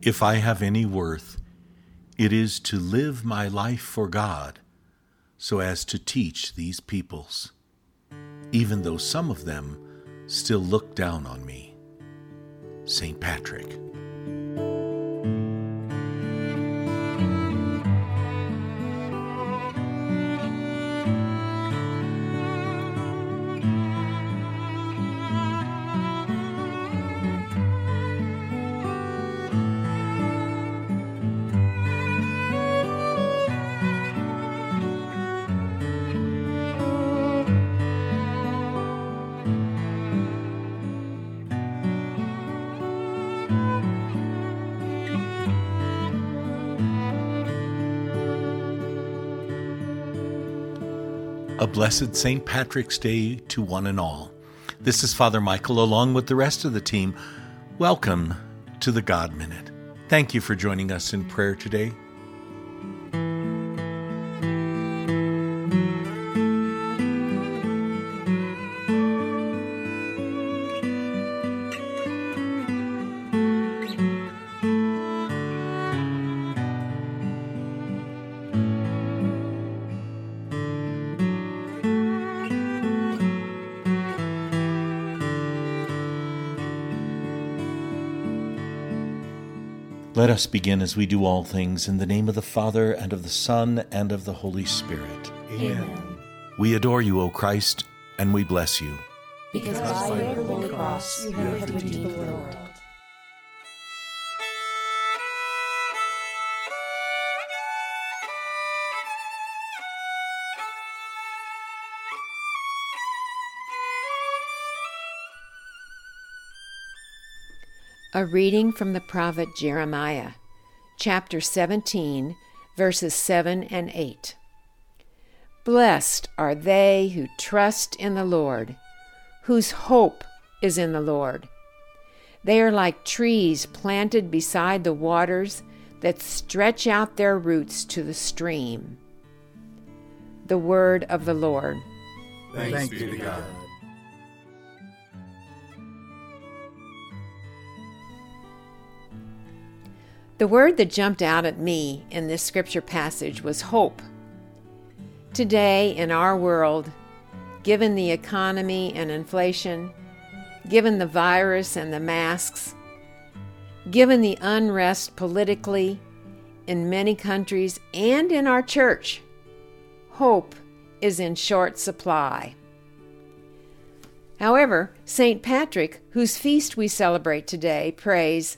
If I have any worth, it is to live my life for God so as to teach these peoples, even though some of them still look down on me. St. Patrick. A blessed St. Patrick's Day to one and all. This is Father Michael along with the rest of the team. Welcome to the God Minute. Thank you for joining us in prayer today. Let us begin as we do all things in the name of the Father, and of the Son, and of the Holy Spirit. Amen. We adore you, O Christ, and we bless you. Because by your holy cross you have redeemed the world. A reading from the prophet Jeremiah, chapter 17, verses 7 and 8. Blessed are they who trust in the Lord, whose hope is in the Lord. They are like trees planted beside the waters that stretch out their roots to the stream. The word of the Lord. Thanks, be to God. The word that jumped out at me in this scripture passage was hope. Today, in our world, given the economy and inflation, given the virus and the masks, given the unrest politically in many countries and in our church, hope is in short supply. However, St. Patrick, whose feast we celebrate today, prays,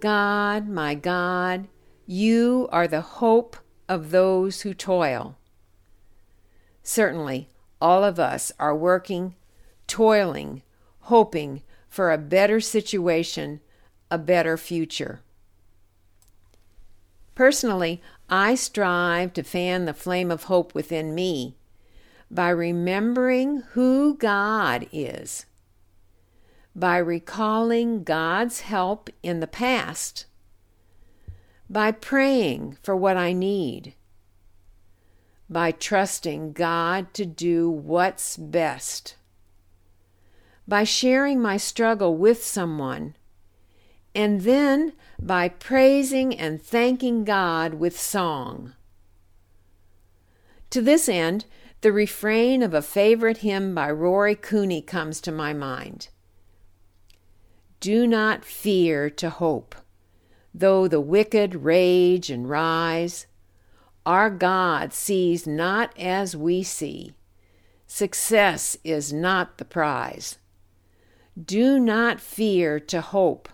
God, my God, you are the hope of those who toil. Certainly, all of us are working, toiling, hoping for a better situation, a better future. Personally, I strive to fan the flame of hope within me by remembering who God is by recalling God's help in the past, by praying for what I need, by trusting God to do what's best, by sharing my struggle with someone, and then by praising and thanking God with song. To this end, the refrain of a favorite hymn by Rory Cooney comes to my mind. Do not fear to hope, though the wicked rage and rise. Our God sees not as we see. Success is not the prize. Do not fear to hope,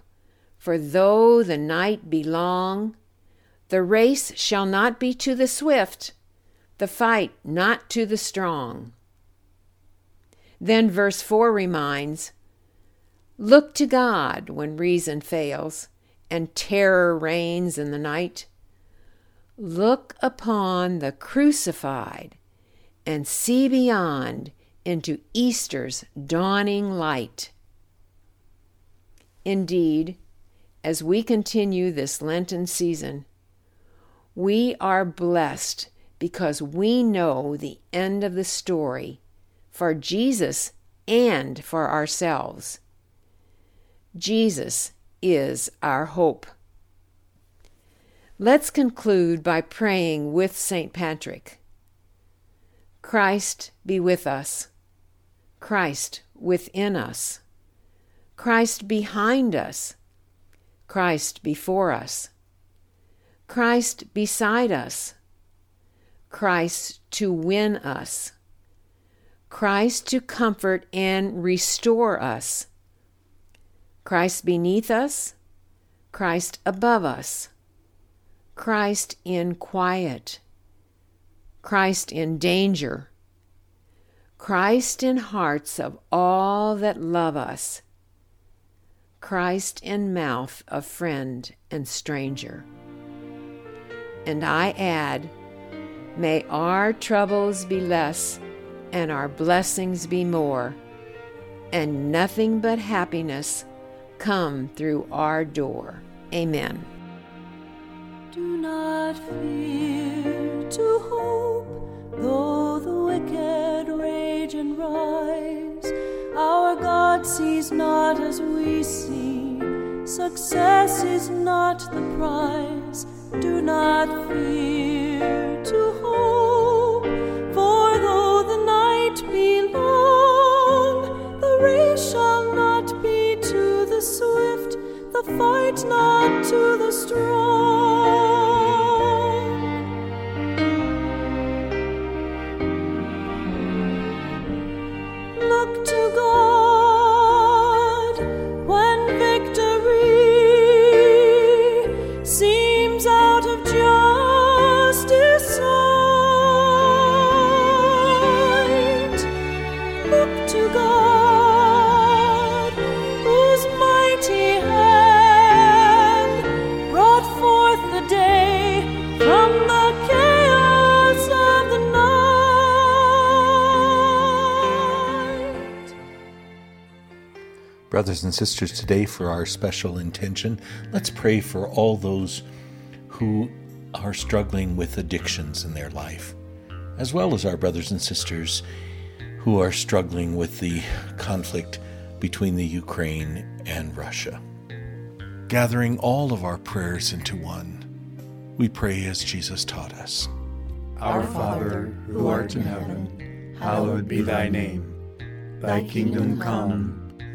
for though the night be long, the race shall not be to the swift, the fight not to the strong. Then verse 4 reminds Look to God when reason fails and terror reigns in the night. Look upon the crucified and see beyond into Easter's dawning light. Indeed, as we continue this Lenten season, we are blessed because we know the end of the story for Jesus and for ourselves. Jesus is our hope. Let's conclude by praying with St. Patrick. Christ be with us. Christ within us. Christ behind us. Christ before us. Christ beside us. Christ to win us. Christ to comfort and restore us. Christ beneath us. Christ above us. Christ in quiet. Christ in danger. Christ in hearts of all that love us. Christ in mouth of friend and stranger. And I add, may our troubles be less and our blessings be more, and nothing but happiness come through our door. Amen. Do not fear to hope, though the wicked rage and rise. Our God sees not as we see. Success is not the prize. Do not fear Look to God Brothers and sisters, today for our special intention, let's pray for all those who are struggling with addictions in their life, as well as our brothers and sisters who are struggling with the conflict between the Ukraine and Russia. Gathering all of our prayers into one, we pray as Jesus taught us. Our Father, who art in heaven, hallowed be thy name. Thy kingdom come,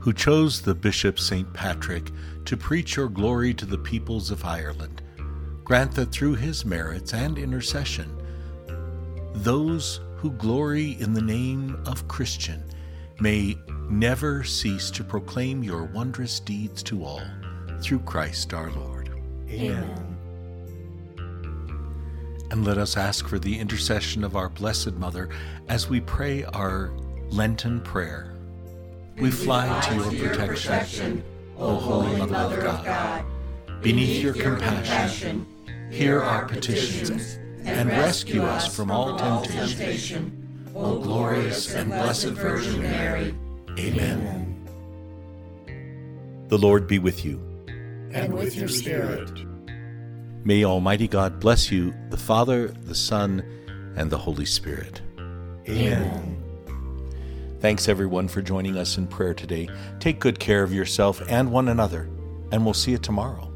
who chose the Bishop St. Patrick to preach your glory to the peoples of Ireland, grant that through his merits and intercession, those who glory in the name of Christian may never cease to proclaim your wondrous deeds to all, through Christ our Lord. Amen. And let us ask for the intercession of our Blessed Mother as we pray our Lenten prayer. We fly to your protection, O Holy Mother of God. Beneath your compassion, hear our petitions and rescue us from all temptation. O glorious and blessed Virgin Mary. Amen. The Lord be with you. And with your spirit. May Almighty God bless you, the Father, the Son, and the Holy Spirit. Amen. Thanks everyone for joining us in prayer today. Take good care of yourself and one another, and we'll see you tomorrow.